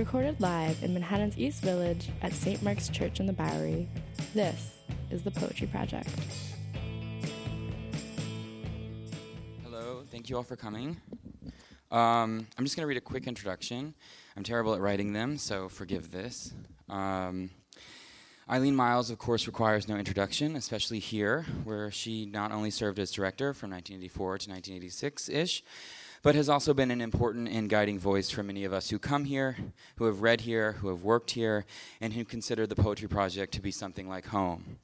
Recorded live in Manhattan's East Village at St. Mark's Church in the Bowery, this is the Poetry Project. Hello, thank you all for coming. Um, I'm just going to read a quick introduction. I'm terrible at writing them, so forgive this. Um, Eileen Myles, of course, requires no introduction, especially here, where she not only served as director from 1984 to 1986 ish, but has also been an important and guiding voice for many of us who come here, who have read here, who have worked here, and who consider the Poetry Project to be something like home.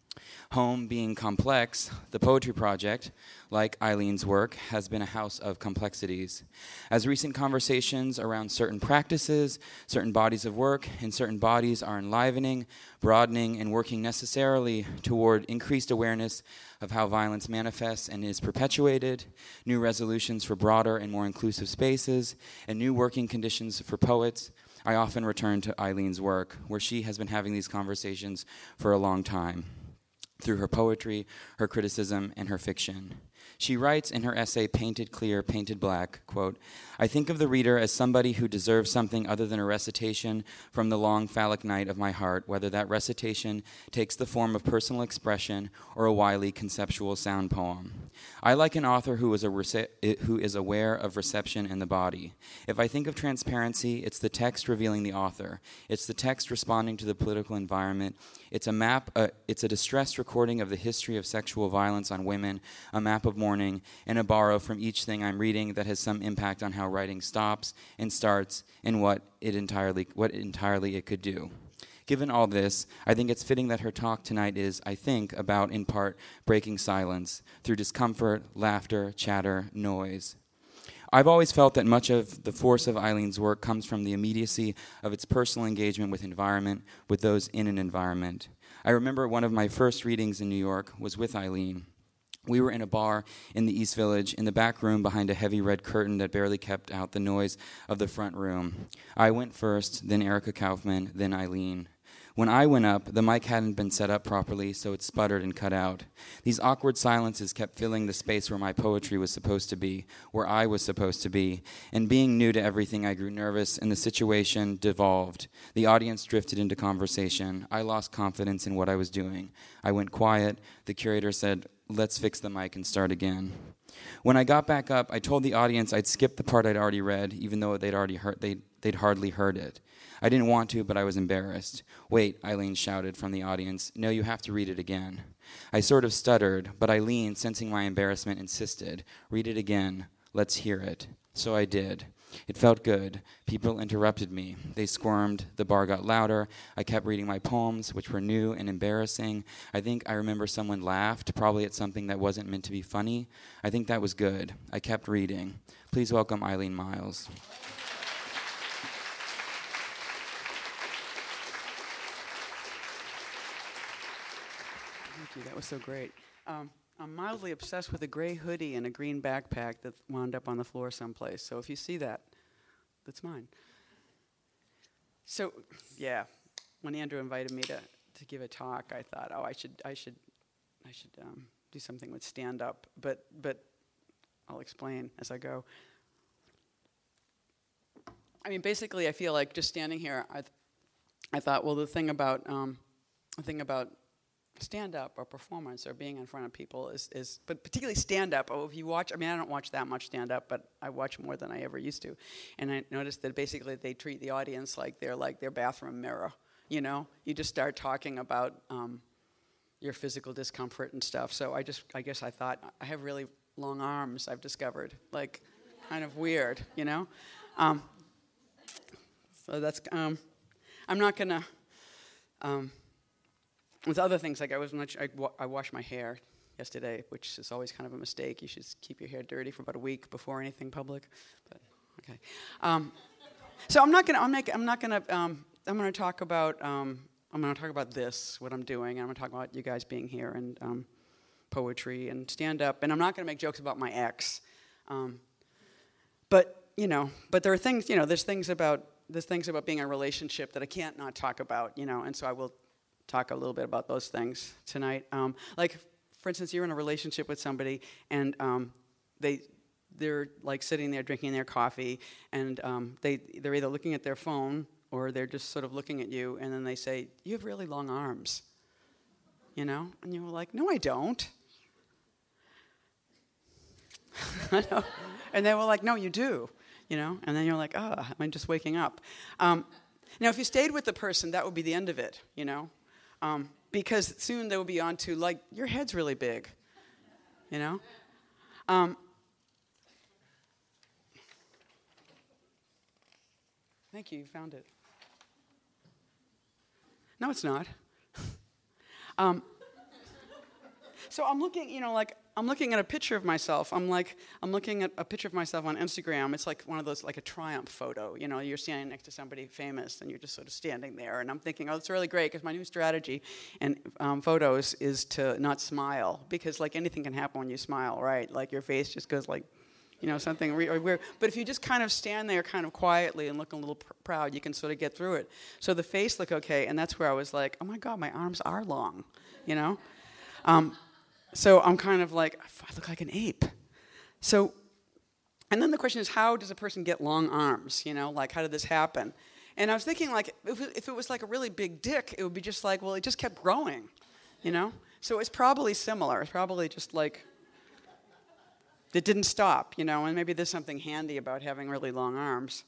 Home being complex, the Poetry Project, like Eileen's work, has been a house of complexities. As recent conversations around certain practices, certain bodies of work, and certain bodies are enlivening, broadening, and working necessarily toward increased awareness of how violence manifests and is perpetuated, new resolutions for broader and more inclusive spaces, and new working conditions for poets, I often return to Eileen's work, where she has been having these conversations for a long time through her poetry, her criticism, and her fiction. She writes in her essay Painted Clear, Painted Black, quote, I think of the reader as somebody who deserves something other than a recitation from the long phallic night of my heart, whether that recitation takes the form of personal expression or a wily conceptual sound poem. I like an author who is, a rece- who is aware of reception in the body. If I think of transparency, it's the text revealing the author. It's the text responding to the political environment. It's a map, uh, it's a distressed recording of the history of sexual violence on women, a map of mourning, and a borrow from each thing I'm reading that has some impact on how writing stops and starts and what it entirely, what entirely it could do. Given all this, I think it's fitting that her talk tonight is, I think, about, in part, breaking silence through discomfort, laughter, chatter, noise. I've always felt that much of the force of Eileen's work comes from the immediacy of its personal engagement with environment, with those in an environment. I remember one of my first readings in New York was with Eileen. We were in a bar in the East Village, in the back room behind a heavy red curtain that barely kept out the noise of the front room. I went first, then Erica Kaufman, then Eileen. When I went up, the mic hadn't been set up properly, so it sputtered and cut out. These awkward silences kept filling the space where my poetry was supposed to be, where I was supposed to be. And being new to everything, I grew nervous, and the situation devolved. The audience drifted into conversation. I lost confidence in what I was doing. I went quiet. The curator said, Let's fix the mic and start again. When I got back up, I told the audience I'd skip the part I'd already read, even though they'd already heard, they'd, they'd hardly heard it. I didn't want to, but I was embarrassed. Wait, Eileen shouted from the audience. No, you have to read it again. I sort of stuttered, but Eileen, sensing my embarrassment, insisted. Read it again. Let's hear it. So I did. It felt good. People interrupted me. They squirmed. The bar got louder. I kept reading my poems, which were new and embarrassing. I think I remember someone laughed, probably at something that wasn't meant to be funny. I think that was good. I kept reading. Please welcome Eileen Myles. Thank you. That was so great. Um, I'm mildly obsessed with a gray hoodie and a green backpack that wound up on the floor someplace. So if you see that, that's mine. So, yeah, when Andrew invited me to, to give a talk, I thought, oh, I should, I should, I should um, do something with stand up. But, but I'll explain as I go. I mean, basically, I feel like just standing here, I, th- I thought, well, the thing about, um, the thing about stand up or performance or being in front of people is, is but particularly stand up oh if you watch i mean i don't watch that much stand up but i watch more than i ever used to. And i noticed that basically they treat the audience like they're like their bathroom mirror you know? You just start talking about um, your physical discomfort and stuff. So i just i guess i thought i have really long arms i've discovered like kind of weird you know? Um, so that's um, i'm not gonna um, with other things, like I was much, I, wa- I washed my hair yesterday, which is always kind of a mistake. You should keep your hair dirty for about a week before anything public. But okay. Um, so I'm not gonna. I'm, make, I'm not gonna. Um, I'm gonna talk about. Um, I'm gonna talk about this, what I'm doing. I'm gonna talk about you guys being here and um, poetry and stand up. And I'm not gonna make jokes about my ex. Um, but you know, but there are things. You know, there's things about there's things about being in a relationship that I can't not talk about. You know, and so I will talk a little bit about those things tonight. Um, like, for instance, you're in a relationship with somebody and um, they they're like sitting there drinking their coffee and um, they they're either looking at their phone or they're just sort of looking at you, and then they say, "You have really long arms," you know, and you're like, "No, I don't." and they were like, "No, you do," you know, and then you're like, "Ah, oh, I'm just waking up." Um, now, if you stayed with the person, that would be the end of it, you know, um, because soon they will be on to like, "Your head's really big," you know. Um, Thank you, you found it. No, it's not. um, so I'm looking, you know, like I'm looking at a picture of myself. I'm like, I'm looking at a picture of myself on Instagram. It's like one of those, like a triumph photo. You know, you're standing next to somebody famous, and you're just sort of standing there. And I'm thinking, oh, it's really great because my new strategy in um, photos is to not smile because, like, anything can happen when you smile, right? Like your face just goes like you know, something re- weird. But if you just kind of stand there kind of quietly and look a little pr- proud, you can sort of get through it. So the face looked okay, and that's where I was like, oh my God, my arms are long, you know? Um, so I'm kind of like, I look like an ape. So, and then the question is, how does a person get long arms? You know, like, how did this happen? And I was thinking, like, if, it was like a really big dick, it would be just like, well, it just kept growing, you know? So it's probably similar. It's probably just like, it didn't stop, you know, and maybe there's something handy about having really long arms.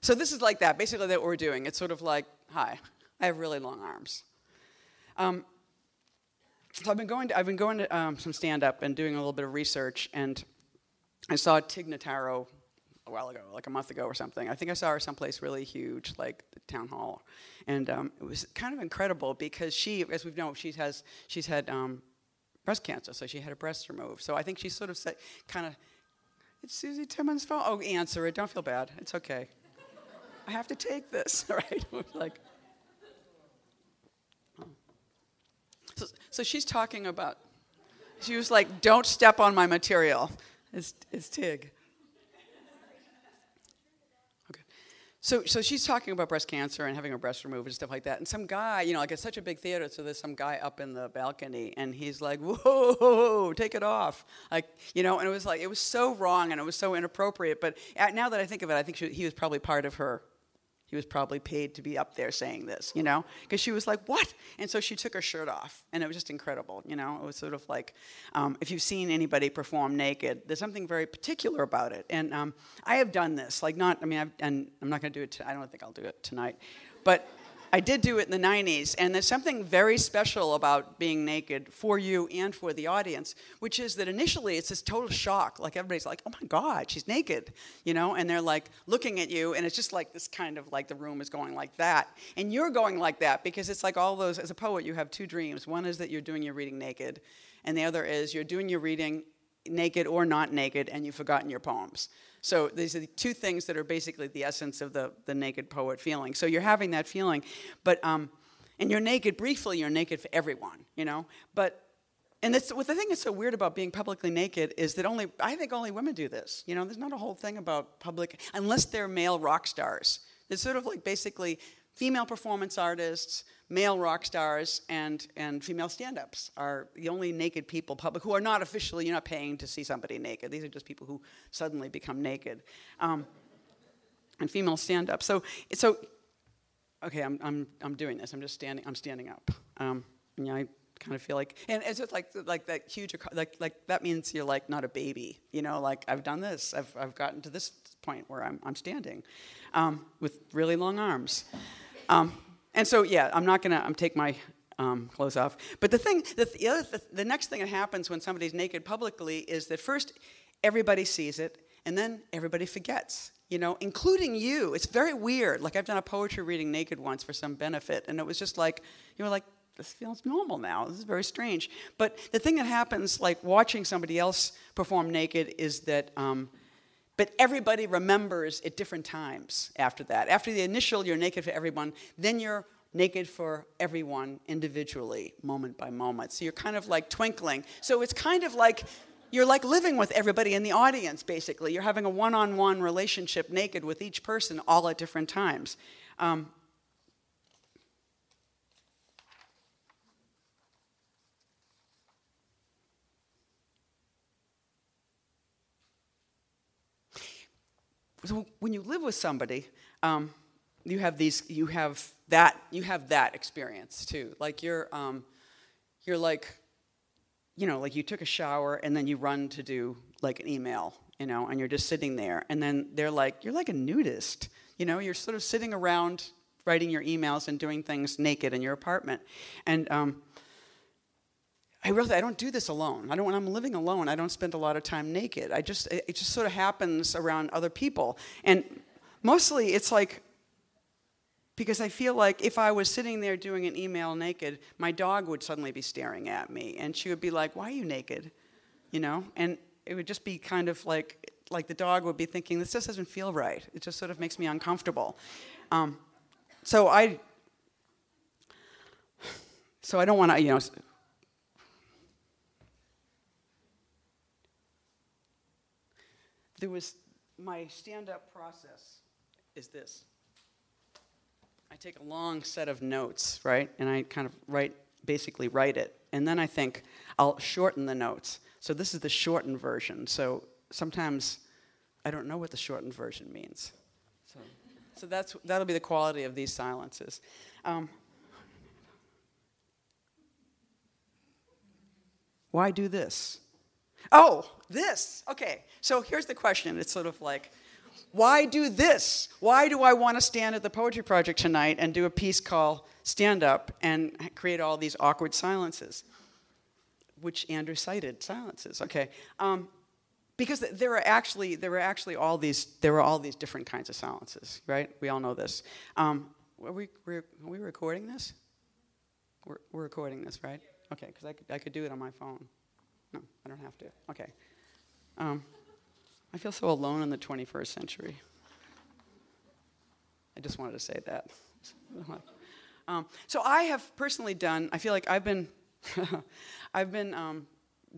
So this is like that. Basically, that what we're doing. It's sort of like, hi, I have really long arms. Um, so I've been going to, I've been going to um, some stand-up and doing a little bit of research, and I saw Tig Notaro a while ago, like a month ago or something. I think I saw her someplace really huge, like the town hall, and um, it was kind of incredible because she, as we know, she has she's had um, breast cancer, so she had a breast removed. So I think she sort of said, kind of, it's Susie Timmons' phone. Oh, answer it. Don't feel bad. It's okay. I have to take this, right? like. So, she's talking about. She was like, "Don't step on my material." It's, it's Tig. Okay. So, so she's talking about breast cancer and having her breast removed and stuff like that. And some guy, you know, like it's such a big theater, so there's some guy up in the balcony, and he's like, "Whoa, take it off!" Like, you know, and it was like it was so wrong and it was so inappropriate. But now that I think of it, I think she, he was probably part of her he was probably paid to be up there saying this, you know, because she was like, "What?" And so she took her shirt off, and it was just incredible, you know. It was sort of like, um, if you've seen anybody perform naked, there's something very particular about it. And um, I have done this, like not, I mean, I've, and I'm not to do it. T- I don't think I'll do it tonight, but I did do it in the 90s, and there's something very special about being naked for you and for the audience, which is that initially it's this total shock. Like everybody's like, oh my God, she's naked, you know? And they're like looking at you, and it's just like this kind of like the room is going like that. And you're going like that because it's like all those, as a poet, you have two dreams. One is that you're doing your reading naked, and the other is you're doing your reading naked or not naked, and you've forgotten your poems. So these are the two things that are basically the essence of the, the naked poet feeling. So you're having that feeling, but um, and you're naked briefly. You're naked for everyone, you know. But and it's, what the thing that's so weird about being publicly naked is that only I think only women do this. You know, there's not a whole thing about public unless they're male rock stars. It's sort of like basically female performance artists, male rock stars and, and female stand-ups are the only naked people public who are not officially you're not paying to see somebody naked. These are just people who suddenly become naked. Um, and female stand-up so so okay I'm, I'm, I'm doing this. I'm just standing i'm standing up. Um, you know, I kind of feel like and it's just like like that huge like like that means you're like not a baby you know like I've done this. I've, I've gotten to this point where I'm, I'm standing um, with really long arms um, and so, yeah, I'm not gonna I'm take my um, clothes off. But the thing, the, the other, the, the next thing that happens when somebody's naked publicly is that first everybody sees it, and then everybody forgets. You know, including you. It's very weird. Like I've done a poetry reading naked once for some benefit, and it was just like you were like, this feels normal now. This is very strange. But the thing that happens, like watching somebody else perform naked, is that. Um, but everybody remembers at different times after that. After the initial, you're naked for everyone, then you're naked for everyone individually, moment by moment. So you're kind of like twinkling. So it's kind of like you're like living with everybody in the audience, basically. You're having a one on one relationship naked with each person all at different times. Um, so when you live with somebody, um, you have these, you have that, you have that experience too. Like you're, um, you're like, you know, like you took a shower and then you run to do like an email, you know, and you're just sitting there, and then they're like, you're like a nudist, you know, you're sort of sitting around writing your emails and doing things naked in your apartment, and um, I really I don't do this alone. I don't when I'm living alone. I don't spend a lot of time naked. I just it just sort of happens around other people, and mostly it's like because I feel like if I was sitting there doing an email naked, my dog would suddenly be staring at me, and she would be like, "Why are you naked?" You know, and it would just be kind of like like the dog would be thinking, "This just doesn't feel right." It just sort of makes me uncomfortable. Um, so I so I don't want to you know there was my stand up process is this. I take a long set of notes, right? And I kind of write, basically write it. And then I think I'll shorten the notes. So this is the shortened version. So sometimes I don't know what the shortened version means. So, so that's, that'll be the quality of these silences. Um, why do this? Oh, this. Okay. So here's the question. It's sort of like, why do this? Why do I want to stand at the Poetry Project tonight and do a piece called Stand Up and create all these awkward silences? Which Andrew cited, silences. Okay. Um, because there are actually there are actually all these there are all these different kinds of silences, right? We all know this. Um, are we are we recording this? We're, we're recording this, right? Okay, because I could, I could do it on my phone. I don't have to. Okay. Um, I feel so alone in the 21st century. I just wanted to say that. um, so I have personally done. I feel like I've been, I've been um,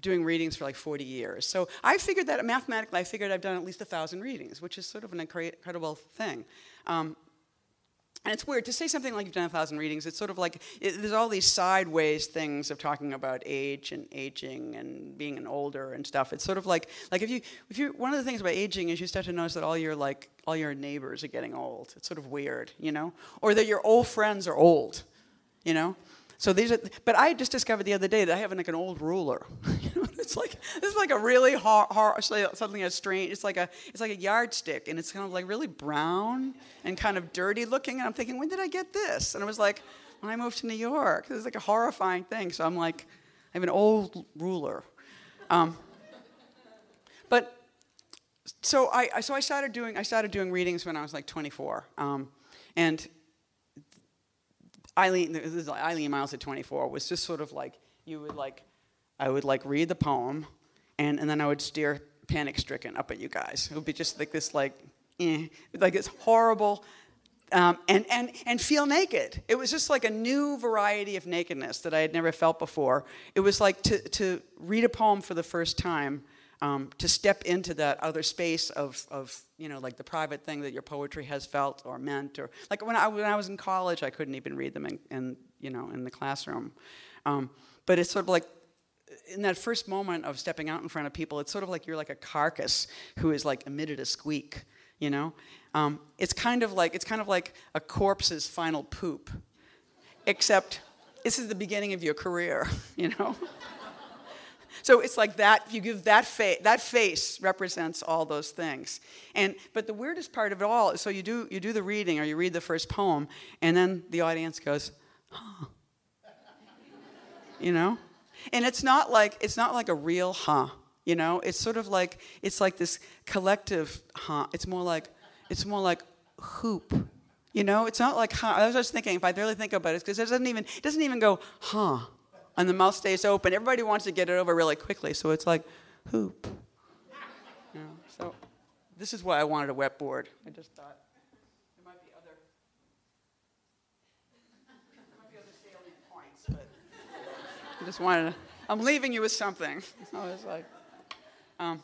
doing readings for like 40 years. So I figured that mathematically, I figured I've done at least a thousand readings, which is sort of an incredible thing. Um, and it's weird to say something like you've done a thousand readings. It's sort of like it, there's all these sideways things of talking about age and aging and being an older and stuff. It's sort of like like if you if you one of the things about aging is you start to notice that all your like all your neighbors are getting old. It's sort of weird, you know, or that your old friends are old, you know. So these are, but I just discovered the other day that I have like an old ruler. it's like this is like a really hard, hard something a strange. It's like a it's like a yardstick, and it's kind of like really brown and kind of dirty looking. And I'm thinking, when did I get this? And I was like, when I moved to New York. This is like a horrifying thing. So I'm like, I have an old ruler. Um, but so I so I started doing I started doing readings when I was like 24, um, and Eileen, Eileen Myles at 24 was just sort of like you would like, I would like read the poem, and, and then I would stare panic stricken up at you guys. It would be just like this like, eh, like it's horrible, um, and and and feel naked. It was just like a new variety of nakedness that I had never felt before. It was like to to read a poem for the first time um, to step into that other space of, of, you know, like the private thing that your poetry has felt or meant. Or like when I, when I was in college, I couldn't even read them in, in you know, in the classroom. Um, but it's sort of like in that first moment of stepping out in front of people, it's sort of like you're like a carcass who has like emitted a squeak, you know? Um, it's kind of like it's kind of like a corpse's final poop, except this is the beginning of your career, you know? So it's like that, you give that face, that face represents all those things. And, but the weirdest part of it all is so you do, you do the reading or you read the first poem, and then the audience goes, huh. You know? And it's not like, it's not like a real huh. You know? It's sort of like, it's like this collective huh. It's more like, it's more like hoop. You know, it's not like huh. I was just thinking, if I really think about it, because it doesn't even, it doesn't even go huh and the mouth stays open. Everybody wants to get it over really quickly, so it's like hoop. You know, so this is why I wanted a wet board. I just thought there might be other, there might be other salient points, but I just wanted to. I'm leaving you with something. I was like, um,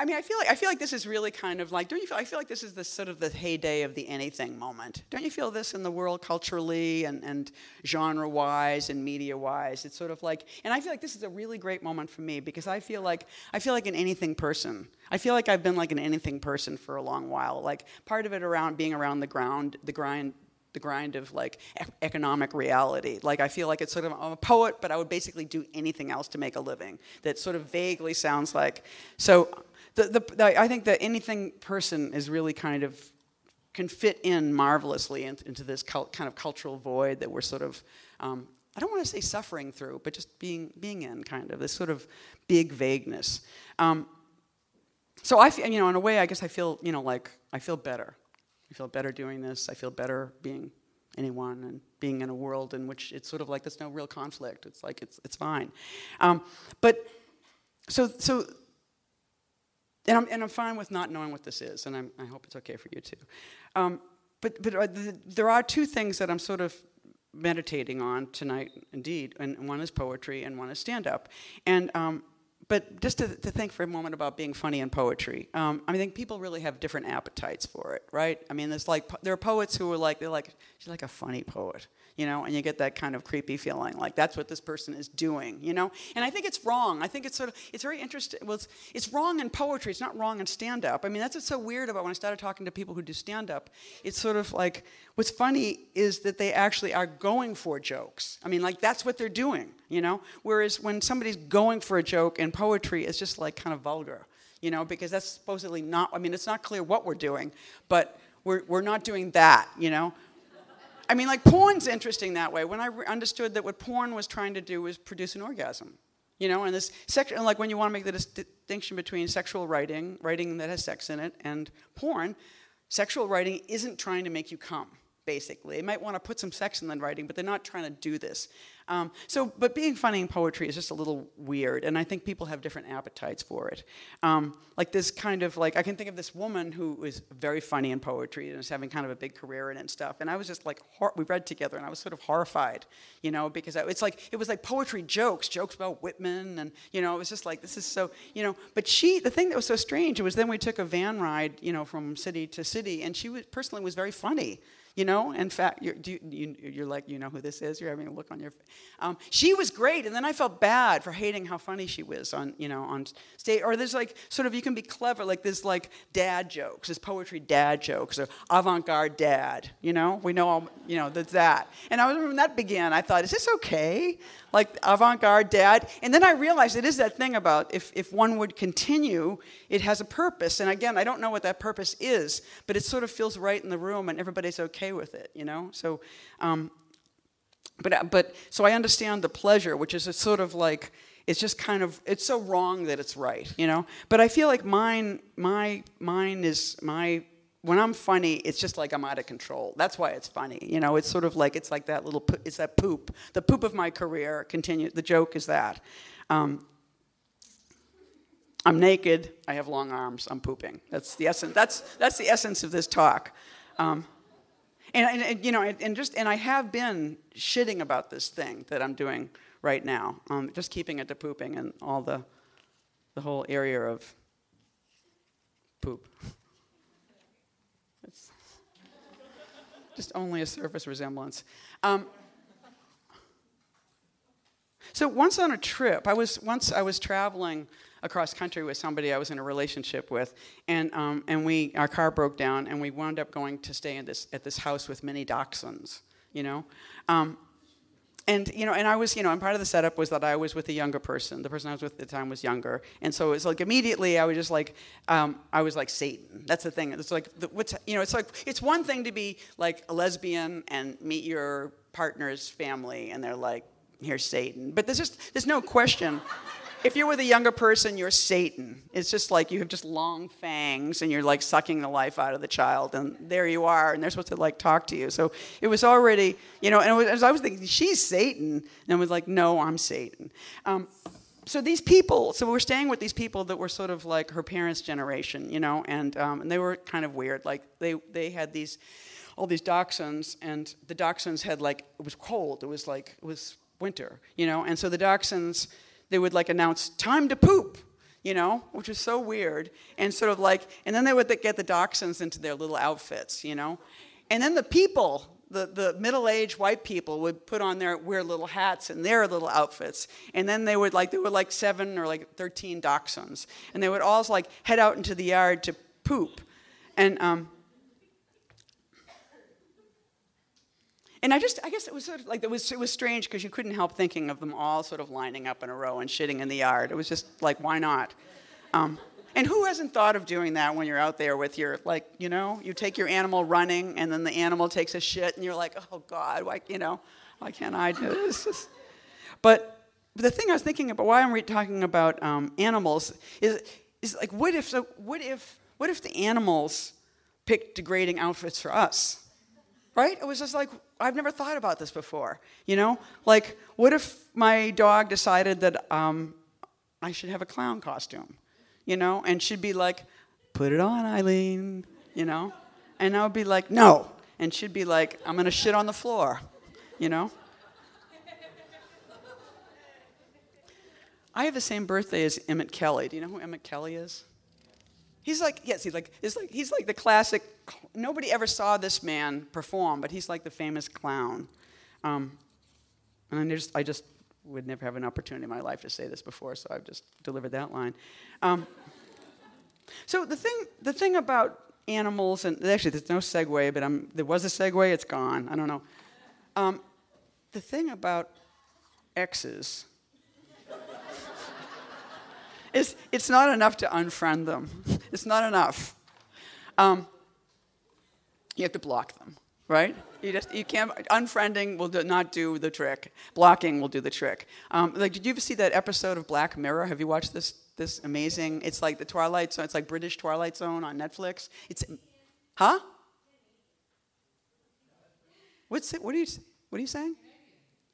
I mean, I feel like I feel like this is really kind of like. Don't you feel? I feel like this is the sort of the heyday of the anything moment. Don't you feel this in the world culturally and and genre wise and media wise? It's sort of like, and I feel like this is a really great moment for me because I feel like I feel like an anything person. I feel like I've been like an anything person for a long while. Like part of it around being around the ground, the grind, the grind of like e- economic reality. Like I feel like it's sort of I'm a poet, but I would basically do anything else to make a living. That sort of vaguely sounds like so. The, the, the I think that anything person is really kind of can fit in marvelously into, into this cult, kind of cultural void that we're sort of um, I don't want to say suffering through, but just being being in kind of this sort of big vagueness. Um, so I, you know, in a way, I guess I feel, you know, like I feel better. I feel better doing this. I feel better being anyone and being in a world in which it's sort of like there's no real conflict. It's like it's it's fine. Um, but so so. And I'm, and I'm fine with not knowing what this is, and I'm, I hope it's okay for you too. Um, but but uh, th- there are two things that I'm sort of meditating on tonight, indeed, and one is poetry and one is stand up. And um, but just to, to, think for a moment about being funny in poetry, um, I mean, think people really have different appetites for it, right? I mean, there's like there are poets who are like they're like she's like a funny poet, you know, and you get that kind of creepy feeling like that's what this person is doing, you know. And I think it's wrong. I think it's sort of it's very interesting. Well, it's, it's wrong in poetry. It's not wrong in stand up. I mean, that's what's so weird about when I started talking to people who do stand up. It's sort of like what's funny is that they actually are going for jokes. I mean, like that's what they're doing, you know. Whereas when somebody's going for a joke in poetry, it's just like kind of vulgar, you know, because that's supposedly not. I mean, it's not clear what we're doing, but we're we're not doing that, you know. I mean, like porn's interesting that way. When I re- understood that what porn was trying to do was produce an orgasm, you know, and this sex, like when you want to make the dis- distinction between sexual writing, writing that has sex in it, and porn, sexual writing isn't trying to make you come basically. They might want to put some sex in the writing, but they're not trying to do this. Um, so, but being funny in poetry is just a little weird, and I think people have different appetites for it. Um, like this kind of like I can think of this woman who is very funny in poetry and is having kind of a big career in it and stuff. And I was just like, hor- we read together, and I was sort of horrified, you know, because it's like it was like poetry jokes, jokes about Whitman, and you know, it was just like this is so, you know. But she, the thing that was so strange was then we took a van ride, you know, from city to city, and she was, personally was very funny you know in fact you're, you, you're like you know who this is you're having a look on your face um, she was great and then i felt bad for hating how funny she was on you know on stage. Or there's like sort of you can be clever like there's like dad jokes there's poetry dad jokes or avant-garde dad you know? We know all you know there's that. And i was when that began i thought is this okay? Like avant-garde dad. And then i realized it is that thing about if, if one would continue it has a purpose. And again i don't know what that purpose is but it sort of feels right in the room and everybody's okay with it you know? So um, but but so i understand the pleasure which is a sort of like it's just kind of it's so wrong that it's right you know but i feel like mine my mine is my when I'm funny, it's just like I'm out of control. That's why it's funny. You know, it's sort of like it's like that little. It's that poop. The poop of my career Continue The joke is that. Um, I'm naked. I have long arms. I'm pooping. That's the essence. That's that's the essence of this talk. Um, and, and, and, you know, and just and I have been shitting about this thing that I'm doing right now. Um, just keeping it to pooping and all the the whole area of poop. It's just only a surface resemblance. Um, so once on a trip, I was once I was traveling across country with somebody I was in a relationship with, and um, and we our car broke down, and we wound up going to stay in this at this house with many dachshunds, you know. Um, and you know, and I was, you know, and part of the setup was that I was with a younger person. The person I was with at the time was younger, and so it's like immediately I was just like, um, I was like Satan. That's the thing. It's like the, what's, you know, it's like it's one thing to be like a lesbian and meet your partner's family, and they're like, here's Satan. But there's just there's no question if you're with a younger person, you're Satan. It's just like you have just long fangs and you're like sucking the life out of the child, and there you are, and they're supposed to like talk to you. So it was already, you know, and was, I was thinking, she's Satan, and I was like, no, I'm Satan. Um, so these people, so we're staying with these people that were sort of like her parents' generation, you know, and um, and they were kind of weird. Like they they had these all these dachshunds, and the dachshunds had like it was cold. It was like it was winter, you know, and so the dachshunds they would like announce time to poop you know, which was so weird. And sort of like, and then they would get the dachshunds into their little outfits, you know. And then the people, the, the middle-aged white people would put on their wear little hats and their little outfits and then they would like there were like seven or like 13 dachshunds and they would all like head out into the yard to poop and um, and I just, I guess it was sort of like, it was, it was strange because you couldn't help thinking of them all sort of lining up in a row and shitting in the yard. It was just like, why not? Um, and who hasn't thought of doing that when you're out there with your, like, you know, you take your animal running and then the animal takes a shit and you're like, oh God, why, you know, why can't I do this? But the thing I was thinking about, why I'm talking about um, animals, is, is like, what if, so what if, what if the animals picked degrading outfits for us? Right? It was just like, I've never thought about this before. You know? Like, what if my dog decided that um, I should have a clown costume? you know, and she'd be like, put it on, Eileen, you know? And I would be like, no. And she'd be like, I'm gonna shit on the floor, you know? I have the same birthday as Emmett Kelly. Do you know who Emmett Kelly is? He's like, yes, he's like, he's like, he's like the classic. Nobody ever saw this man perform, but he's like the famous clown. Um, and I just, I just would never have an opportunity in my life to say this before, so I've just delivered that line. Um, so the thing, the thing about animals, and actually there's no segue, but I'm, there was a segue, it's gone. I don't know. Um, the thing about exes is it's not enough to unfriend them. It's not enough. Um, you have to block them, right? You just you can't unfriending will do, not do the trick. Blocking will do the trick. Um, like, did you ever see that episode of Black Mirror? Have you watched this? This amazing. It's like the Twilight Zone. It's like British Twilight Zone on Netflix. It's, huh? What's it? What are you? What are you saying?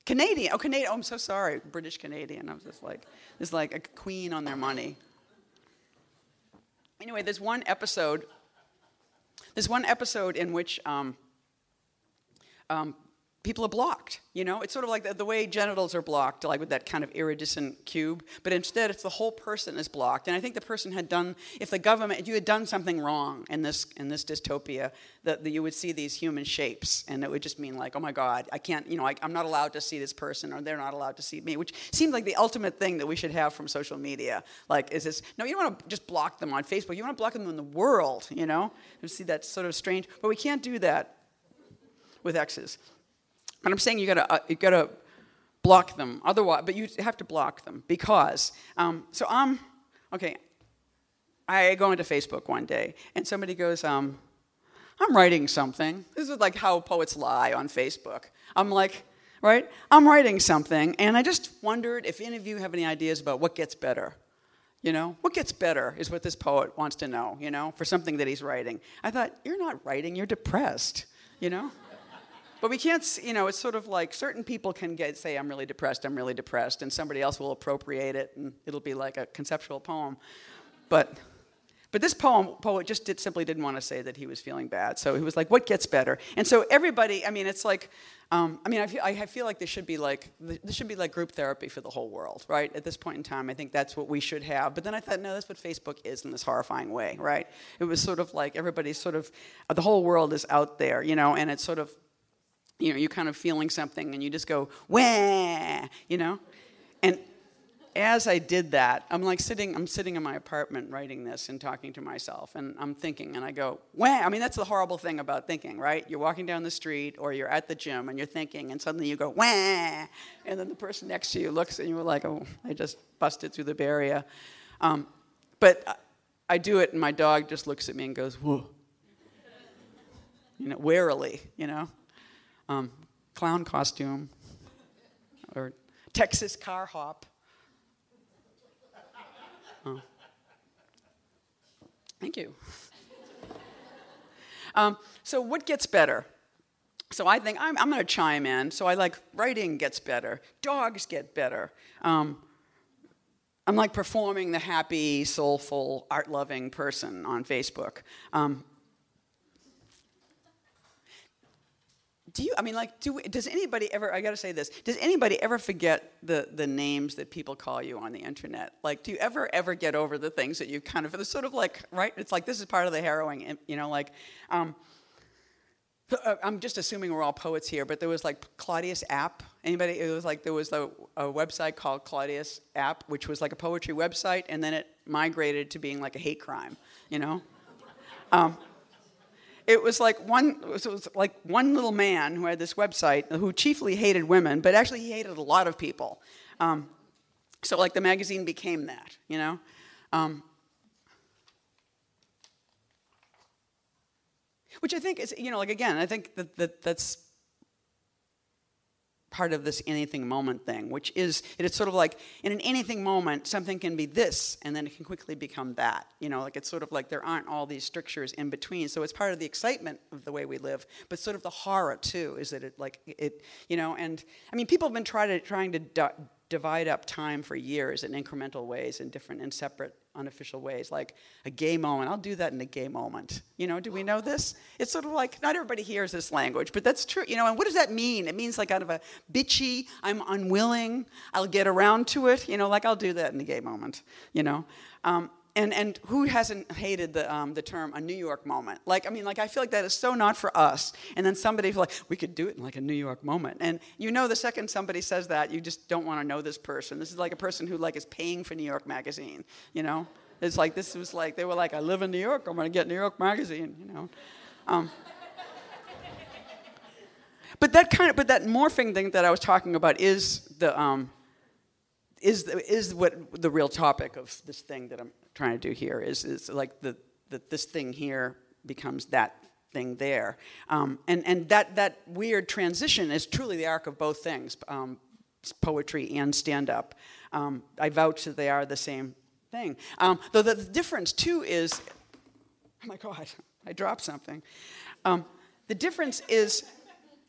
Canadian. Oh, Canadian. Oh, I'm so sorry. British Canadian. I was just like, there's like a queen on their money. Anyway, there's one episode. There's one episode in which um, um, people are blocked. You know, it's sort of like the, the, way genitals are blocked, like with that kind of iridescent cube. But instead, it's the whole person is blocked. And I think the person had done, if the government, if you had done something wrong in this in this dystopia, that, you would see these human shapes, and it would just mean like, oh my God, I can't, you know, I, I'm not allowed to see this person, or they're not allowed to see me, which seemed like the ultimate thing that we should have from social media. Like, is this? No, you don't want to just block them on Facebook. You want to block them in the world. You know, you see that sort of strange, but we can't do that with exes. And I'm saying you gotta, uh, you gotta block them. Otherwise, but you have to block them because. Um, so I'm okay. I go into Facebook one day and somebody goes, um, "I'm writing something." This is like how poets lie on Facebook. I'm like, right? I'm writing something, and I just wondered if any of you have any ideas about what gets better. You know, what gets better is what this poet wants to know, you know, for something that he's writing. I thought, you're not writing, you're depressed, you know? But we can't, you know, it's sort of like certain people can get, say, I'm really depressed, I'm really depressed, and somebody else will appropriate it, and it'll be like a conceptual poem. But, but this poem, poet just did, simply didn't want to say that he was feeling bad. So he was like, what gets better? And so everybody, I mean, it's like, um, I mean, I feel, I feel like this should be like there should be like group therapy for the whole world, right? At this point in time, I think that's what we should have. But then I thought, no, that's what Facebook is in this horrifying way, right? It was sort of like everybody's sort of the whole world is out there, you know, and it's sort of you know, you're kind of feeling something and you just go, wah, you know? And as I did that, I'm like sitting, I'm sitting in my apartment writing this and talking to myself, and I'm thinking, and I go, wah. I mean, that's the horrible thing about thinking, right? You're walking down the street or you're at the gym and you're thinking, and suddenly you go, wah. And then the person next to you looks and you're like, oh, I just busted through the barrier. Um, but I do it, and my dog just looks at me and goes, whoa. You know, warily, you know? Um, clown costume or Texas car hop. Oh. Thank you. Um, so, what gets better? So, I think I'm, I'm going to chime in. So, I like writing gets better, dogs get better. Um, I'm like performing the happy, soulful, art loving person on Facebook. Um, do you? I mean, like, do we, does anybody ever? I got to say this. Does anybody ever forget the the names that people call you on the internet? Like, do you ever ever get over the things that you kind of? It's sort of like right. It's like this is part of the harrowing. You know, like. Um, uh, I'm just assuming we're all poets here, but there was like Claudius App. Anybody? It was like there was a, a, website called Claudius App, which was like a poetry website, and then it migrated to being like a hate crime. You know. Um, it was like one it was like one little man who had this website who chiefly hated women, but actually he hated a lot of people. Um, so like the magazine became that, you know. Um, which I think is, you know, like again, I think that, that that's part of this anything moment thing, which is it's sort of like in an anything moment, something can be this, and then it can quickly become that. You know, like it's sort of like there aren't all these strictures in between. So it's part of the excitement of the way we live, but sort of the horror too is that it like it, you know. And I mean, people have been trying to trying to divide up time for years in incremental ways, in different and separate unofficial ways, like a gay moment. I'll do that in a gay moment. You know, do we know this? It's sort of like not everybody hears this language, but that's true. You know, and what does that mean? It means like kind of a bitchy, I'm unwilling, I'll get around to it. You know, like I'll do that in a gay moment. You know. Um, and and who hasn't hated the um, the term a New York moment? Like I mean, like I feel like that is so not for us. And then somebody like we could do it in like a New York moment. And you know, the second somebody says that, you just don't want to know this person. This is like a person who like is paying for New York Magazine. You know, it's like this was like they were like I live in New York. I'm to get New York Magazine. You know. Um, but that kind of but that morphing thing that I was talking about is the um, is is what the real topic of this thing that I'm trying to do here is, is like the, the, this thing here becomes that thing there. Um, and and that, that weird transition is truly the arc of both things, um, poetry and stand up. Um, I vouch that they are the same thing. Um, though the, the, difference, too, is oh my God, I dropped something. Um, the difference is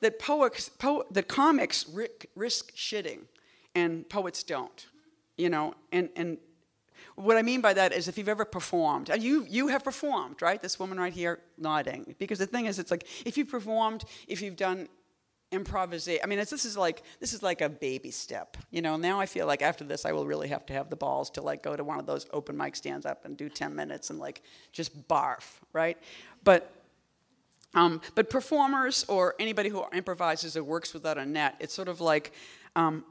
that, poets, po- that comics risk, risk shitting and poets don't. You know, and, and what I mean by that is if you've ever performed, and you, you have performed, right? This woman right here nodding. Because the thing is, it's like if you've performed, if you've done improvisation, I mean, this is like this is like a baby step. You know, now I feel like after this, I will really have to have the balls to like go to one of those open mic stands up and do 10 minutes and like just barf, right? But um, but performers or anybody who improvises or works without a net, it's sort of like um,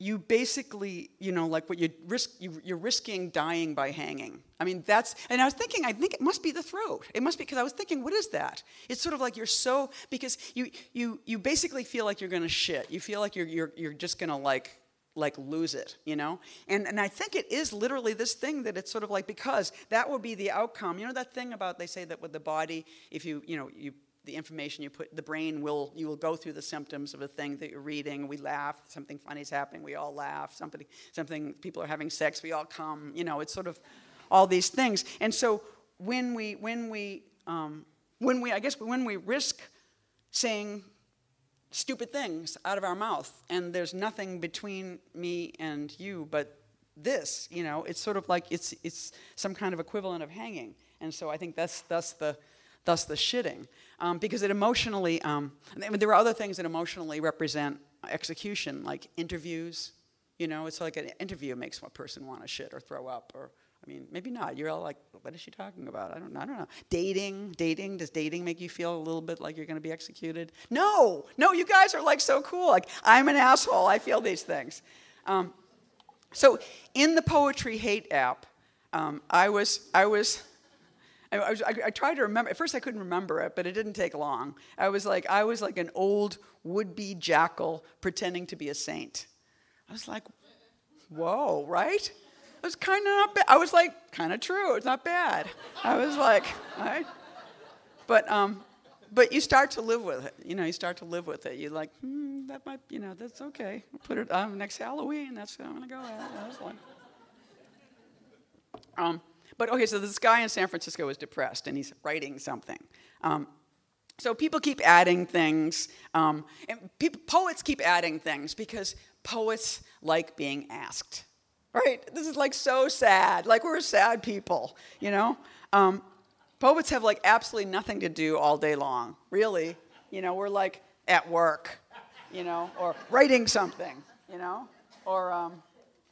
you basically, you know, like what you risk, you, you're risking dying by hanging. I mean, that's, and I was thinking, I think it must be the throat. It must be, because I was thinking, what is that? It's sort of like you're so, because you, you, you basically feel like you're to shit. You feel like you're, you're, you're just to like, like lose it, you know? And, and I think it is literally this thing that it's sort of like, because that would be the outcome. You know that thing about, they say that with the body, if you, you know, you the information you put the brain will you will go through the symptoms of a thing that you're reading. We laugh something funny is happening we all laugh. Somebody something people are having sex we all come you know it's sort of all these things. And so when we when we um, when we i guess when we risk saying stupid things out of our mouth and there's nothing between me and you but this you know it's sort of like it's it's some kind of equivalent of hanging. And so i think that's that's the thus the shitting, um, because it emotionally, um, there are other things that emotionally represent execution, like interviews. You know, it's like an interview makes a person want to shit or throw up, or I mean, maybe not. You're all like, what is she talking about? I don't, I don't know. Dating, dating. Does dating make you feel a little bit like you're going to be executed? No, no. You guys are like so cool. Like I'm an asshole. I feel these things. Um, so in the poetry hate app, um, I was, I was I, I, was, I, I, tried to remember. At first, I couldn't remember it, but it didn't take long. I was like, I was like an old would-be jackal pretending to be a saint. I was like, whoa, right? It was kind of not bad. I was like, kind of true. It's not bad. I was like, right? But um, but you start to live with it. You know, you start to live with it. You're like, hmm, that might, you know, that's okay. Put it um, next Halloween. That's what I'm gonna go at. That's like, um, but okay, so this guy in San Francisco is depressed and he's writing something. Um, so people keep adding things, um, and poets keep adding things because poets like being asked. Right? This is like so sad. Like we're sad people, you know? Um, poets have like absolutely nothing to do all day long, really. You know, we're like, at work, you know, or writing something, you know, or um,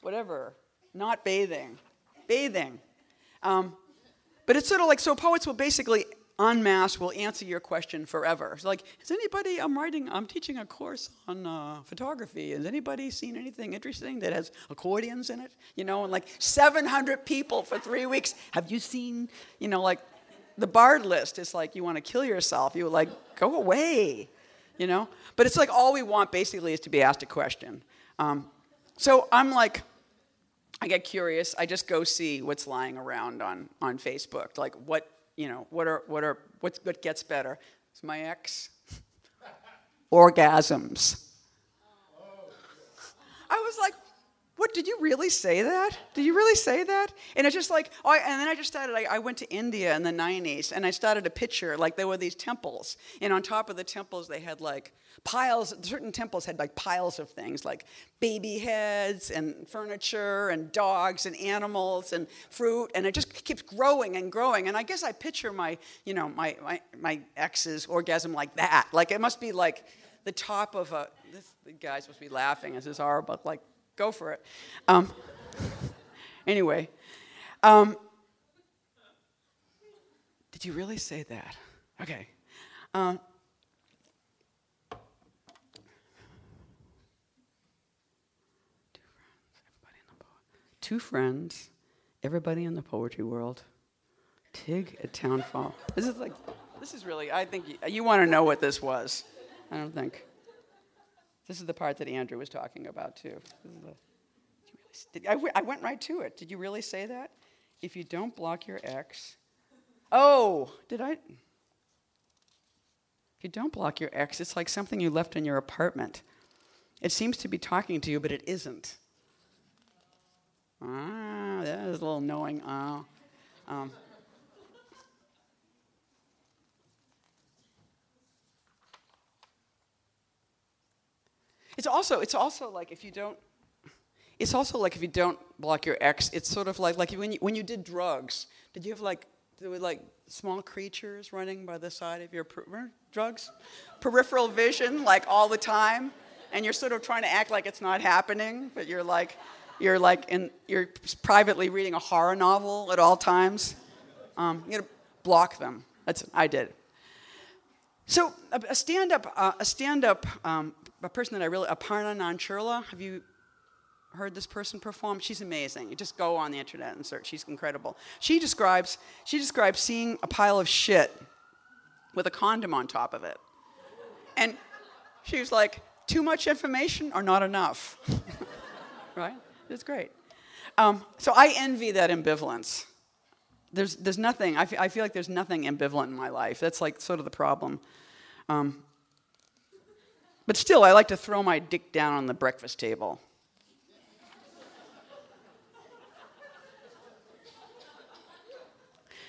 whatever, not bathing, bathing. Um, but it's sort of like so poets will basically en masse will answer your question forever. It's like, is anybody, I'm writing, I'm teaching a course on uh, photography. Has anybody seen anything interesting that has accordions in it? You know, and like 700 people for three weeks. Have you seen, you know, like the Bard list is like you want to kill yourself. You like, go away, you know? But it's like all we want basically is to be asked a question. Um, so I'm like, I get curious. I just go see what's lying around on, on Facebook. Like, what you know, what are what are what's what gets better? It's my ex. Orgasms. Oh. I was like, what did you really say that? Did you really say that? And it's just like oh, and then i just started I, I, went to india in the 90s and i started a picture like there were these temples and on top of the temples they had like piles certain temples had like piles of things like baby heads and furniture and dogs and animals and fruit and it just keeps growing and growing and i guess i picture my you know my my, my ex's orgasm like that. Like it must be like the top of a this the guy's supposed to be laughing as this are but like Go for it. Um, anyway, um, did you really say that? Okay. Um, two friends, everybody in the poetry world, Tig at Townfall. This is like, this is really, I think you, you want to know what this was. I don't think. This is the part that Andrew was talking about, too. The, I, I went right to it. Did you really say that? If you don't block your ex. Oh, did I? If you don't block your ex, it's like something you left in your apartment. It seems to be talking to you, but it isn't. Ah, that is a little knowing. Ah. Um, It's also it's also like if you don't it's also like if you don't block your ex, it's sort of like like when you when you did drugs, did you have like there were like small creatures running by the side of your per- drugs, peripheral vision like all the time, and you're sort of trying to act like it's not happening, but you're like you're like in you're privately reading a horror novel at all times. Um, you gotta block them. That's I did. So a, stand-up, uh, a stand-up um, a person that I really, Aparna Nancherla. Have you heard this person perform? She's amazing. You just go on the internet and search. She's incredible. She describes, she describes seeing a pile of shit with a condom on top of it. And she was like, too much information or not enough? right? It's great. Um, so I envy that ambivalence. There's, there's nothing, I, f- I feel like there's nothing ambivalent in my life. That's like sort of the problem. Um, but still, I like to throw my dick down on the breakfast table.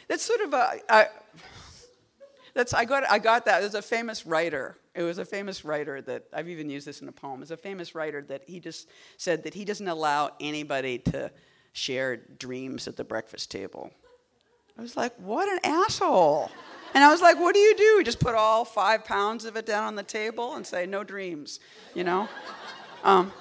That's sort of a. I, that's I got I got that. There's a famous writer. It was a famous writer that I've even used this in a poem. It's a famous writer that he just said that he doesn't allow anybody to share dreams at the breakfast table. I was like, what an asshole. And I was like, what do you do? You just put all five pounds of it down on the table and say, no dreams, you know? Um,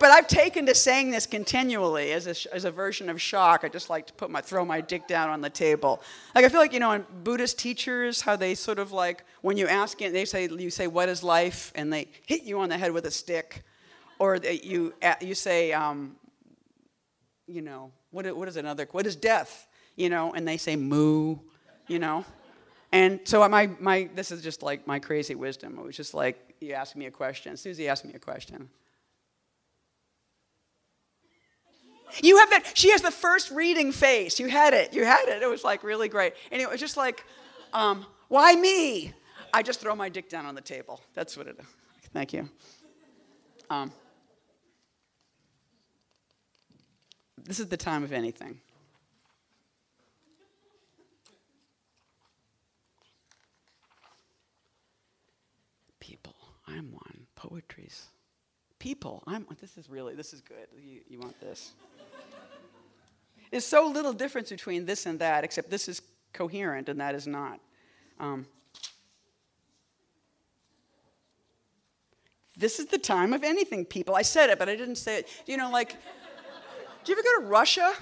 but I've taken to saying this continually as a, as a version of shock. I just like to put my throw my dick down on the table. Like I feel like you know, in Buddhist teachers, how they sort of like when you ask it, they say you say what is life, and they hit you on the head with a stick, or they, you you say um, you know what what is another what is death, you know, and they say moo, you know. And so my, my, this is just like my crazy wisdom. It was just like, you ask me a question. Susie asked me a question. You have that, she has the first reading face. You had it, you had it. It was like really great. And it was just like, um, why me? I just throw my dick down on the table. That's what it is. Thank you. Um, this is the time of anything. I'm one. Poetry's. People, I'm one. This is really, this is good. You, you want this. There's so little difference between this and that, except this is coherent and that is not. Um, this is the time of anything, people. I said it, but I didn't say it. You know, like, do you ever go to Russia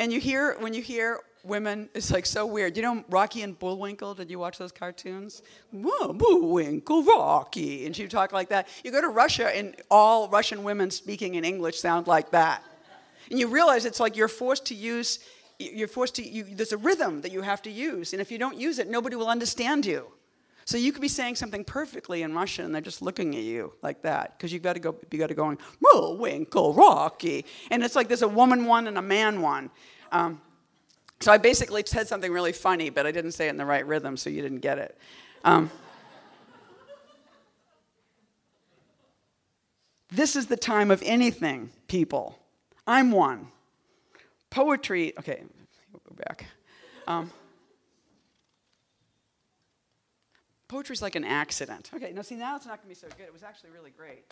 and you hear, when you hear women, it's like so weird. You know Rocky and Bullwinkle? Did you watch those cartoons? Bullwinkle, Rocky. And she would talk like that. You go to Russia and all Russian women speaking in English sound like that. And you realize it's like you're forced to use, you're forced to, you, there's a rhythm that you have to use. And if you don't use it, nobody will understand you. So you could be saying something perfectly in Russian, and they're just looking at you like that because you've got to go. You got to go in Winkle Rocky, and it's like there's a woman one and a man one. Um, so I basically said something really funny, but I didn't say it in the right rhythm, so you didn't get it. Um, this is the time of anything, people. I'm one. Poetry. Okay, go back. Um, Poetry's like an accident. Okay, now see, now it's not to be so good. It was actually really great.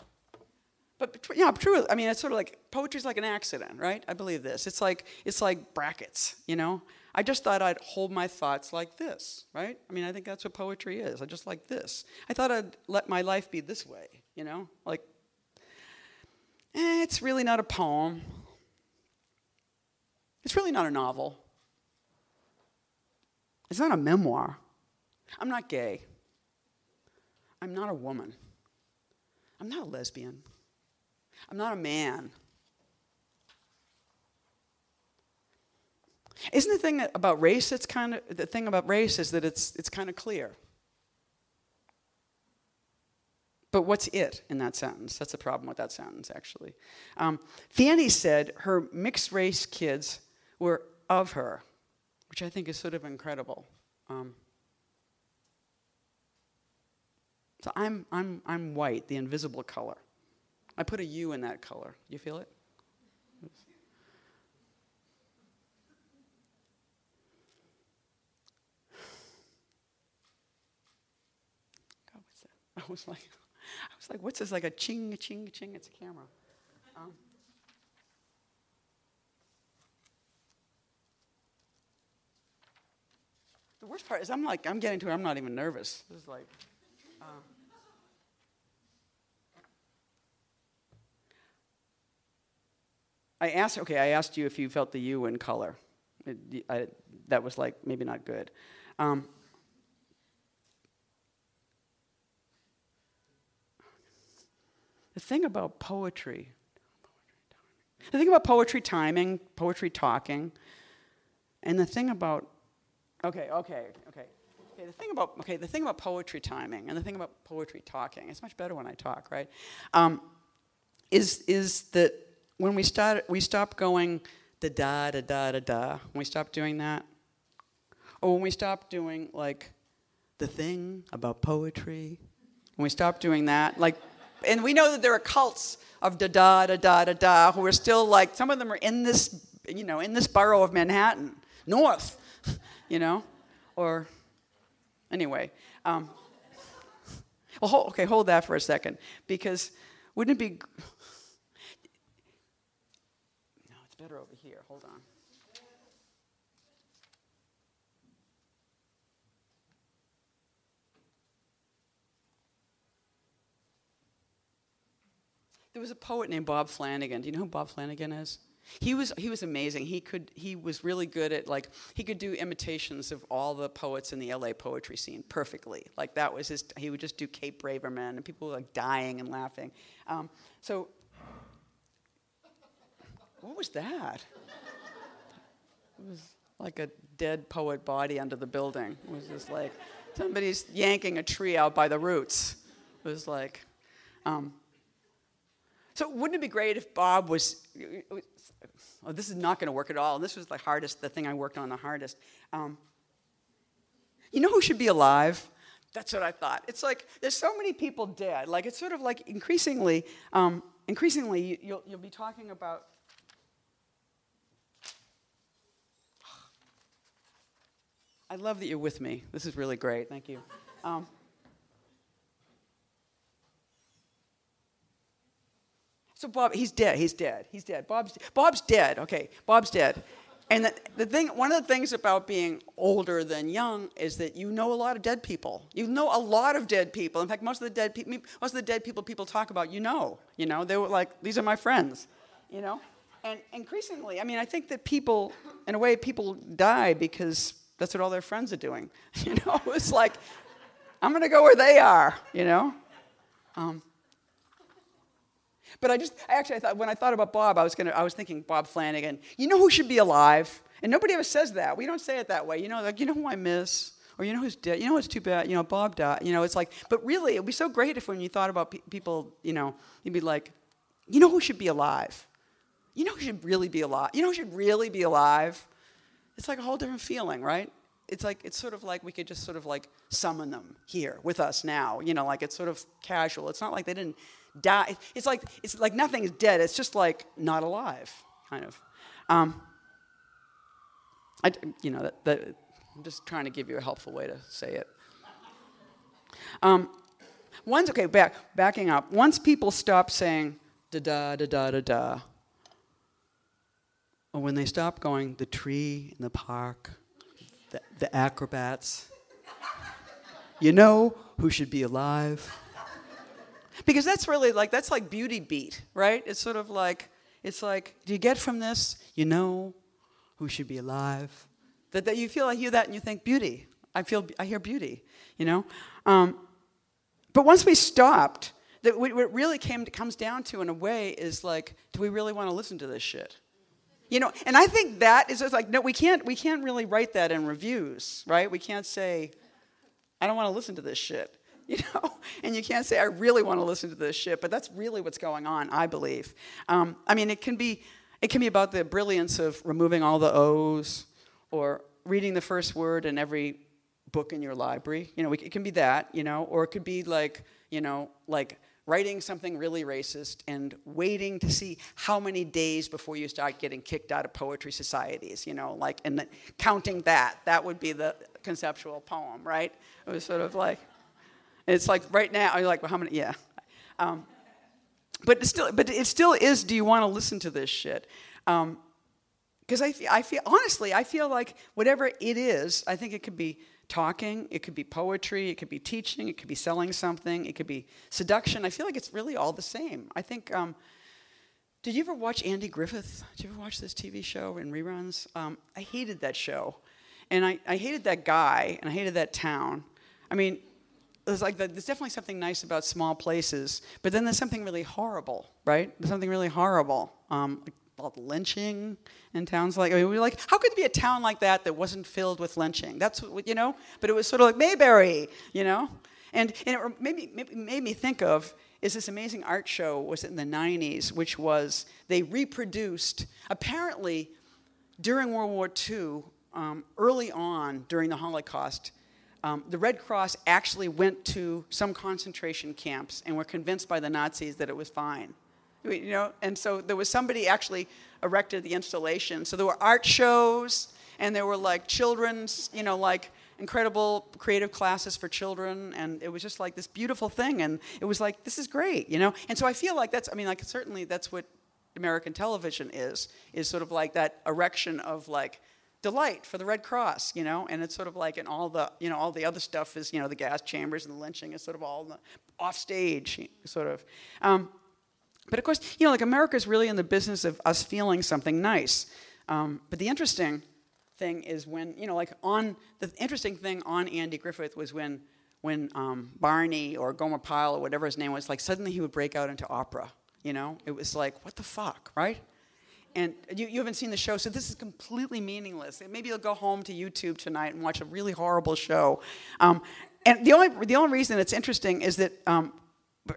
But yeah, true. I mean, it's sort of like poetry's like an accident, right? I believe this. It's like it's like brackets, you know. I just thought I'd hold my thoughts like this, right? I mean, I think that's what poetry is. I just like this. I thought I'd let my life be this way, you know, like. Eh, it's really not a poem. It's really not a novel. It's not a memoir. I'm not gay. I'm not a woman. I'm not a lesbian. I'm not a man. Isn't the thing about race that's kind of the thing about race is that it's it's kind of clear. But what's it in that sentence? That's the problem with that sentence, actually. Um, Fanny said her mixed race kids were of her, which I think is sort of incredible. Um, So I'm, I'm, I'm white, the invisible color. I put a U in that color. You feel it? God, what's that? I was like, I was like, what's this? Like a ching, a ching, a ching. It's a camera. Um, the worst part is I'm like, I'm getting to it. I'm not even nervous. This is like. Um, I asked, okay, I asked you if you felt the U in color. It, I, that was like maybe not good. Um, the thing about poetry, the thing about poetry timing, poetry talking, and the thing about, okay, okay, okay. Okay, the thing about okay, the thing about poetry timing and the thing about poetry talking, it's much better when I talk, right? Um, is is that when we start we stop going da da da da da da when we stop doing that, or when we stop doing like the thing about poetry, when we stop doing that, like, and we know that there are cults of da da da da da da who are still like some of them are in this you know in this borough of Manhattan, north, you know, or Anyway, um, well, hold, okay, hold that for a second because wouldn't it be? No, it's better over here. Hold on. There was a poet named Bob Flanagan. Do you know who Bob Flanagan is? He was he was amazing. He could he was really good at like he could do imitations of all the poets in the LA poetry scene perfectly. Like that was his. He would just do Kate Braverman, and people were like dying and laughing. Um, so, what was that? It was like a dead poet body under the building. It was just like somebody's yanking a tree out by the roots. It was like. Um, so wouldn't it be great if Bob was, oh, this is not going to work at all. This was the hardest, the thing I worked on the hardest. Um, you know who should be alive? That's what I thought. It's like there's so many people dead. Like it's sort of like increasingly, um, increasingly you'll, you'll be talking about. I love that you're with me. This is really great. Thank you. Um, So Bob, he's dead. He's dead. He's dead. Bob's Bob's dead. Okay, Bob's dead. And the, the thing, one of the things about being older than young is that you know a lot of dead people. You know a lot of dead people. In fact, most of the dead people, most of the dead people people talk about, you know. You know, they were like, these are my friends. You know, and increasingly, I mean, I think that people, in a way, people die because that's what all their friends are doing. You know, it's like, I'm going to go where they are. You know. Um, but I just, actually, I thought when I thought about Bob, I was gonna, I was thinking Bob Flanagan. You know who should be alive? And nobody ever says that. We don't say it that way. You know, like you know who I miss, or you know who's dead. You know what's too bad. You know, Bob died. You know, it's like, but really, it'd be so great if when you thought about pe- people, you know, you'd be like, you know who should be alive? You know who should really be alive? You know who should really be alive? It's like a whole different feeling, right? It's like it's sort of like we could just sort of like summon them here with us now. You know, like it's sort of casual. It's not like they didn't die. It's like, it's like nothing is dead. It's just like not alive, kind of. Um, I, you know, that, I'm just trying to give you a helpful way to say it. Um, once, okay, back, backing up. Once people stop saying da da da da da da, when they stop going the tree in the park, the, the acrobats, you know who should be alive? Because that's really like, that's like beauty beat, right? It's sort of like, it's like, do you get from this, you know who should be alive? That, that you feel, I hear that and you think beauty. I feel, I hear beauty, you know? Um, but once we stopped, that what really came, comes down to in a way is like, do we really want to listen to this shit? You know, and I think that is like, no, we can't, we can't really write that in reviews, right? We can't say, I don't want to listen to this shit. you know? And you can't say, I really want to listen to this shit, but that's really what's going on, I believe. Um, I mean, it can be. It can be about the brilliance of removing all the O's or reading the first word in every book in your library. You know, it can be that, you know, or it could be like, you know, like writing something really racist and waiting to see how many days before you start getting kicked out of poetry societies, you know, like, and counting that. That would be the conceptual poem, right? It was sort of like, it's like right now, you're like, well, how many? Yeah. Um, but still, but it still is. Do you want to listen to this shit? Because um, I, I feel honestly, I feel like whatever it is, I think it could be talking, it could be poetry, it could be teaching, it could be selling something, it could be seduction. I feel like it's really all the same. I think. Um, did you ever watch Andy Griffith? Did you ever watch this TV show in reruns? Um, I hated that show, and I, I hated that guy, and I hated that town. I mean, there's like the, there's definitely something nice about small places, but then there's something really horrible, right? There's something really horrible. Um, about lynching in towns like I mean, we are like, how could there be a town like that that wasn't filled with lynching? That's what you know. But it was sort of like Mayberry, you know. And and it made me, made me think of is this amazing art show was in the 90s, which was they reproduced apparently during World War II, um, early on during the Holocaust um, the Red Cross actually went to some concentration camps and were convinced by the Nazis that it was fine. You know, and so there was somebody actually erected the installation. So there were art shows, and there were like children's, you know, like incredible creative classes for children, and it was just like this beautiful thing. And it was like, this is great, you know. And so I feel like that's, I mean, like certainly that's what American television is, is sort of like that erection of like delight for the Red Cross, you know, and it's sort of like, and all the, you know, all the other stuff is, you know, the gas chambers and the lynching is sort of all the off stage, sort of. Um, but of course, you know, like America's really in the business of us feeling something nice. Um, but the interesting thing is when, you know, like on, the interesting thing on Andy Griffith was when, when um, Barney or Gomer Pyle or whatever his name was, like suddenly he would break out into opera, you know? It was like, what the fuck, right? and you, you haven't seen the show, so this is completely meaningless. Maybe you'll go home to YouTube tonight and watch a really horrible show. Um, and the only, the only reason it's interesting is that um,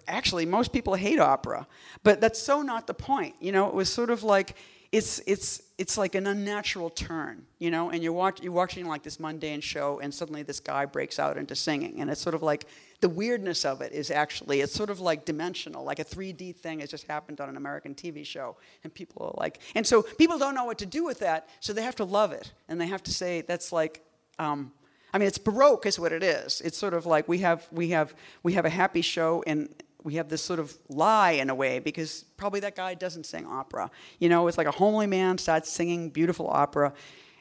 actually most people hate opera, but that's so not the point. You know, it was sort of like it's it's it's like an unnatural turn, you know, and you're watch, you're watching like this mundane show, and suddenly this guy breaks out into singing, and it's sort of like the weirdness of it is actually it's sort of like dimensional, like a 3D thing has just happened on an American TV show, and people are like, and so people don't know what to do with that, so they have to love it, and they have to say that's like. Um, I mean, it's baroque, is what it is. It's sort of like we have we have we have a happy show, and we have this sort of lie in a way because probably that guy doesn't sing opera. You know, it's like a homely man starts singing beautiful opera,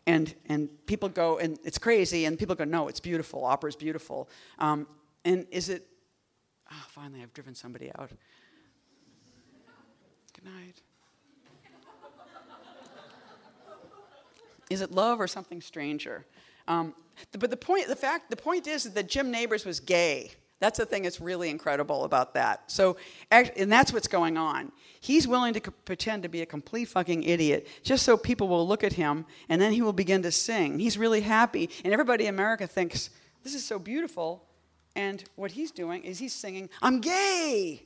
and and people go and it's crazy, and people go, no, it's beautiful. Opera's beautiful. Um, and is it? Oh, finally, I've driven somebody out. Good night. Is it love or something stranger? Um, but the point, the fact, the point is that Jim Nabors was gay. That's the thing that's really incredible about that. So, and that's what's going on. He's willing to pretend to be a complete fucking idiot just so people will look at him and then he will begin to sing. He's really happy. And everybody in America thinks, this is so beautiful. And what he's doing is he's singing, I'm gay.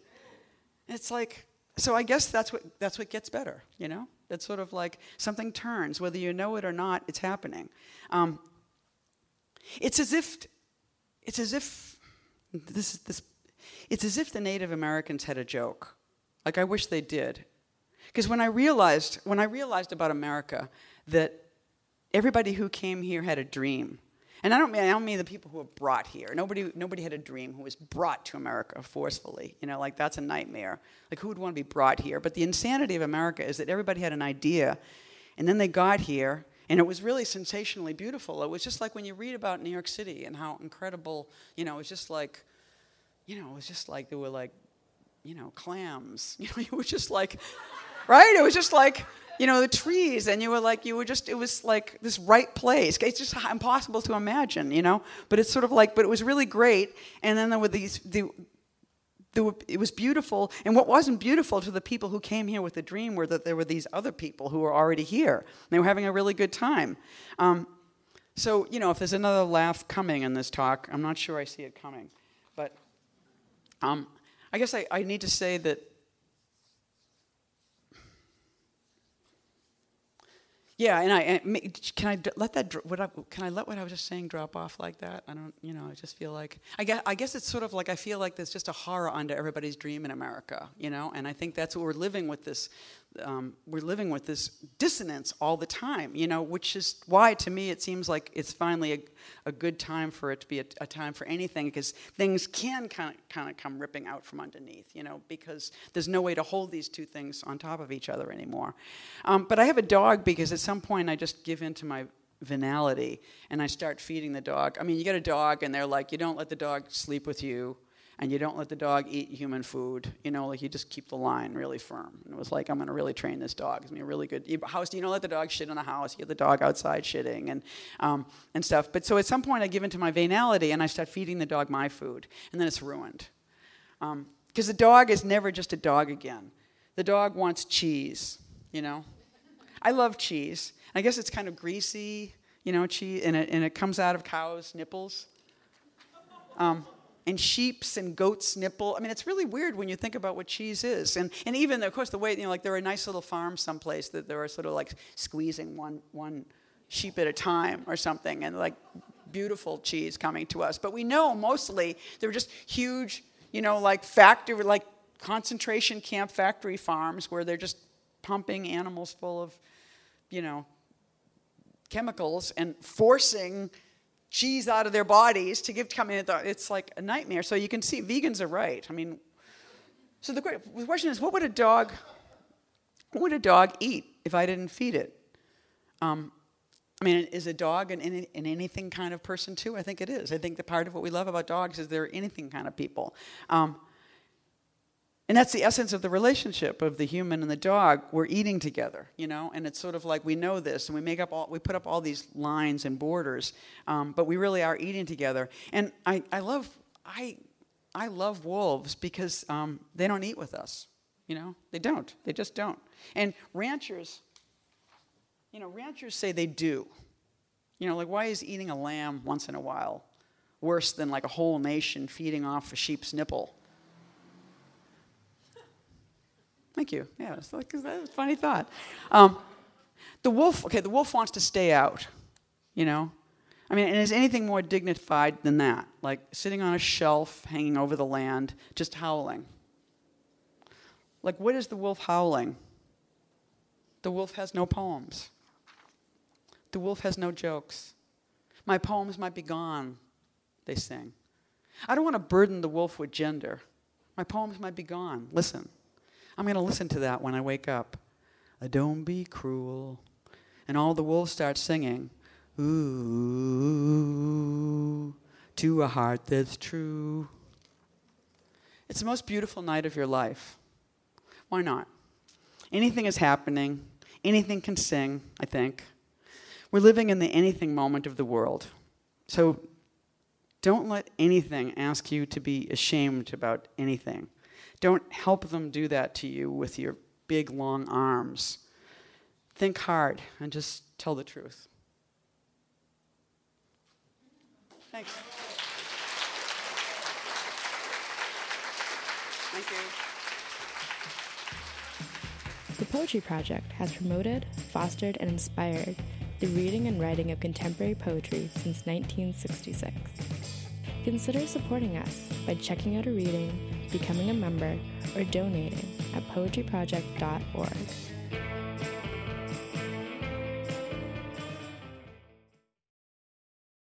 It's like, so I guess that's what, that's what gets better, you know? It's sort of like something turns, whether you know it or not, it's happening. Um, it's as if, it's as if, this, this, it's as if the Native Americans had a joke. Like I wish they did. Because when I realized, when I realized about America, that everybody who came here had a dream. And I don't mean I don't mean the people who were brought here. Nobody nobody had a dream who was brought to America forcefully. You know, like that's a nightmare. Like who would want to be brought here? But the insanity of America is that everybody had an idea, and then they got here, and it was really sensationally beautiful. It was just like when you read about New York City and how incredible. You know, it was just like, you know, it was just like there were like, you know, clams. You know, it was just like, right? It was just like you know, the trees, and you were like, you were just, it was like this right place. It's just impossible to imagine, you know? But it's sort of like, but it was really great. And then there were these, the, were, it was beautiful. And what wasn't beautiful to the people who came here with the dream were that there were these other people who were already here. They were having a really good time. Um, so, you know, if there's another laugh coming in this talk, I'm not sure I see it coming. But um, I guess I, I need to say that Yeah, and I and can I let that what I, can I let what I was just saying drop off like that? I don't, you know, I just feel like I guess I guess it's sort of like I feel like there's just a horror under everybody's dream in America, you know, and I think that's what we're living with this um, we're living with this dissonance all the time, you know, which is why to me it seems like it's finally a, a good time for it to be a, a time for anything because things can kind of kind of come ripping out from underneath, you know, because there's no way to hold these two things on top of each other anymore. Um, but I have a dog because at some point I just give in to my venality and I start feeding the dog. I mean, you get a dog and they're like, you don't let the dog sleep with you and you don't let the dog eat human food. You know, like you just keep the line really firm. And it was like, I'm going to really train this dog. It's going to be a really good house. You don't let the dog shit in the house. You get the dog outside shitting and, um, and stuff. But so at some point, I give into my venality and I start feeding the dog my food. And then it's ruined. Because um, the dog is never just a dog again. The dog wants cheese, you know? I love cheese. I guess it's kind of greasy, you know, cheese, and it, and it comes out of cows' nipples. Um, and sheep's and goat's nipple. I mean, it's really weird when you think about what cheese is. And, and even, of course, the way, you know, like there are nice little farms someplace that there are sort of like squeezing one, one sheep at a time or something, and like beautiful cheese coming to us. But we know mostly they're just huge, you know, like factory, like concentration camp factory farms where they're just pumping animals full of, you know, chemicals and forcing cheese out of their bodies to give to come in. It's like a nightmare. So you can see vegans are right. I mean, so the question is, what would a dog, what would a dog eat if I didn't feed it? Um, I mean, is a dog an, an, an, anything kind of person too? I think it is. I think the part of what we love about dogs is they're anything kind of people. Um, and that's the essence of the relationship of the human and the dog. We're eating together, you know, and it's sort of like we know this, and we make up all, we put up all these lines and borders, um, but we really are eating together. And I, I love, I, I love wolves because um, they don't eat with us, you know, they don't, they just don't. And ranchers, you know, ranchers say they do. You know, like why is eating a lamb once in a while worse than like a whole nation feeding off a sheep's nipple? Thank you. Yeah, it's like that's a funny thought. Um, the wolf. Okay, the wolf wants to stay out. You know, I mean, and is anything more dignified than that? Like sitting on a shelf, hanging over the land, just howling. Like, what is the wolf howling? The wolf has no poems. The wolf has no jokes. My poems might be gone, they sing. I don't want to burden the wolf with gender My poems might be gone. Listen. I'm going to listen to that when I wake up. Don't be cruel. And all the wolves start singing, Ooh, to a heart that's true. It's the most beautiful night of your life. Why not? Anything is happening, anything can sing, I think. We're living in the anything moment of the world. So don't let anything ask you to be ashamed about anything. Don't help them do that to you with your big, long arms. Think hard and just tell the truth. Thanks. Thank you. The Poetry Project has promoted, fostered, and inspired the reading and writing of contemporary poetry since 1966. Consider supporting us by checking out a reading, becoming a member, or donating at poetryproject.org.